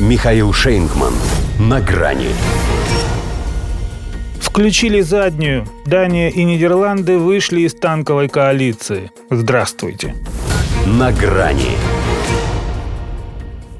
Михаил Шейнгман. На грани. Включили заднюю. Дания и Нидерланды вышли из танковой коалиции. Здравствуйте. На грани.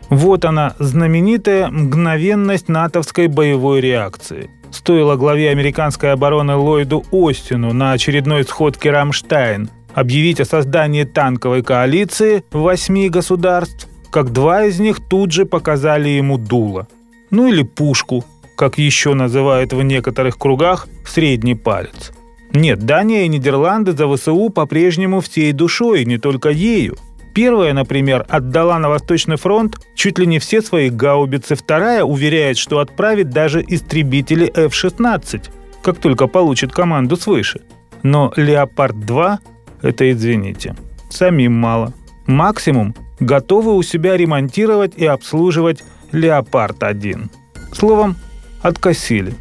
Вот она, знаменитая мгновенность натовской боевой реакции. Стоило главе американской обороны Ллойду Остину на очередной сходке «Рамштайн» объявить о создании танковой коалиции восьми государств, как два из них тут же показали ему дуло. Ну или пушку, как еще называют в некоторых кругах средний палец. Нет, Дания и Нидерланды за ВСУ по-прежнему всей душой, не только ею. Первая, например, отдала на Восточный фронт чуть ли не все свои гаубицы, вторая уверяет, что отправит даже истребители F-16, как только получит команду свыше. Но «Леопард-2» — это, извините, самим мало. Максимум готовы у себя ремонтировать и обслуживать «Леопард-1». Словом, откосили.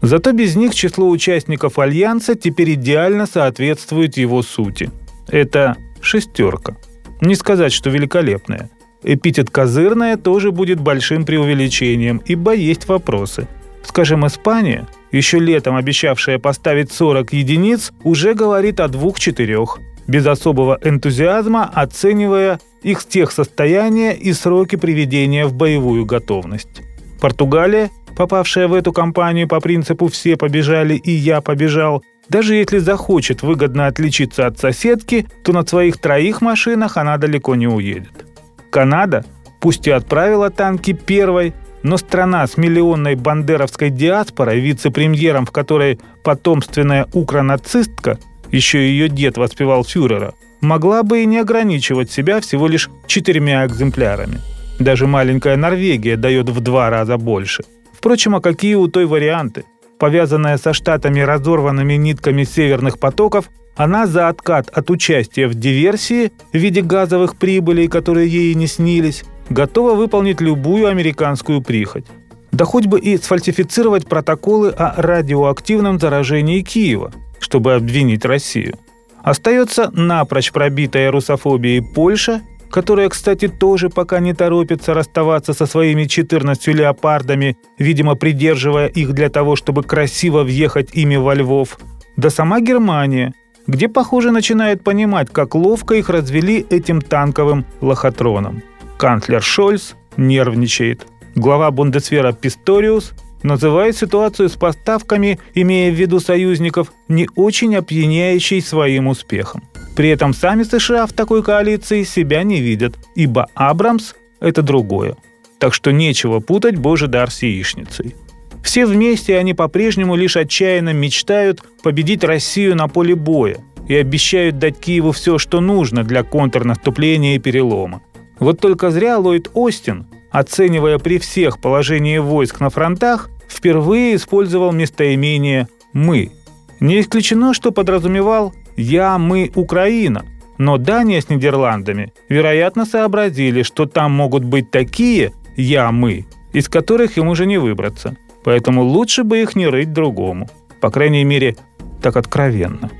Зато без них число участников Альянса теперь идеально соответствует его сути. Это шестерка. Не сказать, что великолепная. Эпитет «козырная» тоже будет большим преувеличением, ибо есть вопросы. Скажем, Испания, еще летом обещавшая поставить 40 единиц, уже говорит о двух-четырех, без особого энтузиазма оценивая их техсостояние и сроки приведения в боевую готовность. Португалия, попавшая в эту кампанию по принципу «все побежали и я побежал», даже если захочет выгодно отличиться от соседки, то на своих троих машинах она далеко не уедет. Канада, пусть и отправила танки первой, но страна с миллионной бандеровской диаспорой, вице-премьером, в которой потомственная укронацистка, еще ее дед воспевал фюрера, могла бы и не ограничивать себя всего лишь четырьмя экземплярами. Даже маленькая Норвегия дает в два раза больше. Впрочем, а какие у той варианты? Повязанная со штатами разорванными нитками северных потоков, она за откат от участия в диверсии в виде газовых прибылей, которые ей не снились, готова выполнить любую американскую прихоть. Да хоть бы и сфальсифицировать протоколы о радиоактивном заражении Киева, чтобы обвинить Россию. Остается напрочь пробитая русофобией Польша которая, кстати, тоже пока не торопится расставаться со своими 14 леопардами, видимо, придерживая их для того, чтобы красиво въехать ими во Львов, да сама Германия, где, похоже, начинает понимать, как ловко их развели этим танковым лохотроном. Канцлер Шольц нервничает. Глава Бундесвера Писториус называет ситуацию с поставками, имея в виду союзников, не очень опьяняющей своим успехом. При этом сами США в такой коалиции себя не видят, ибо Абрамс – это другое. Так что нечего путать Божий дар с яичницей. Все вместе они по-прежнему лишь отчаянно мечтают победить Россию на поле боя и обещают дать Киеву все, что нужно для контрнаступления и перелома. Вот только зря Ллойд Остин, оценивая при всех положение войск на фронтах, впервые использовал местоимение «мы». Не исключено, что подразумевал «Я, мы, Украина». Но Дания с Нидерландами, вероятно, сообразили, что там могут быть такие «я, мы», из которых им уже не выбраться. Поэтому лучше бы их не рыть другому. По крайней мере, так откровенно.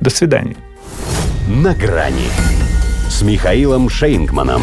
До свидания. На грани с Михаилом Шейнгманом.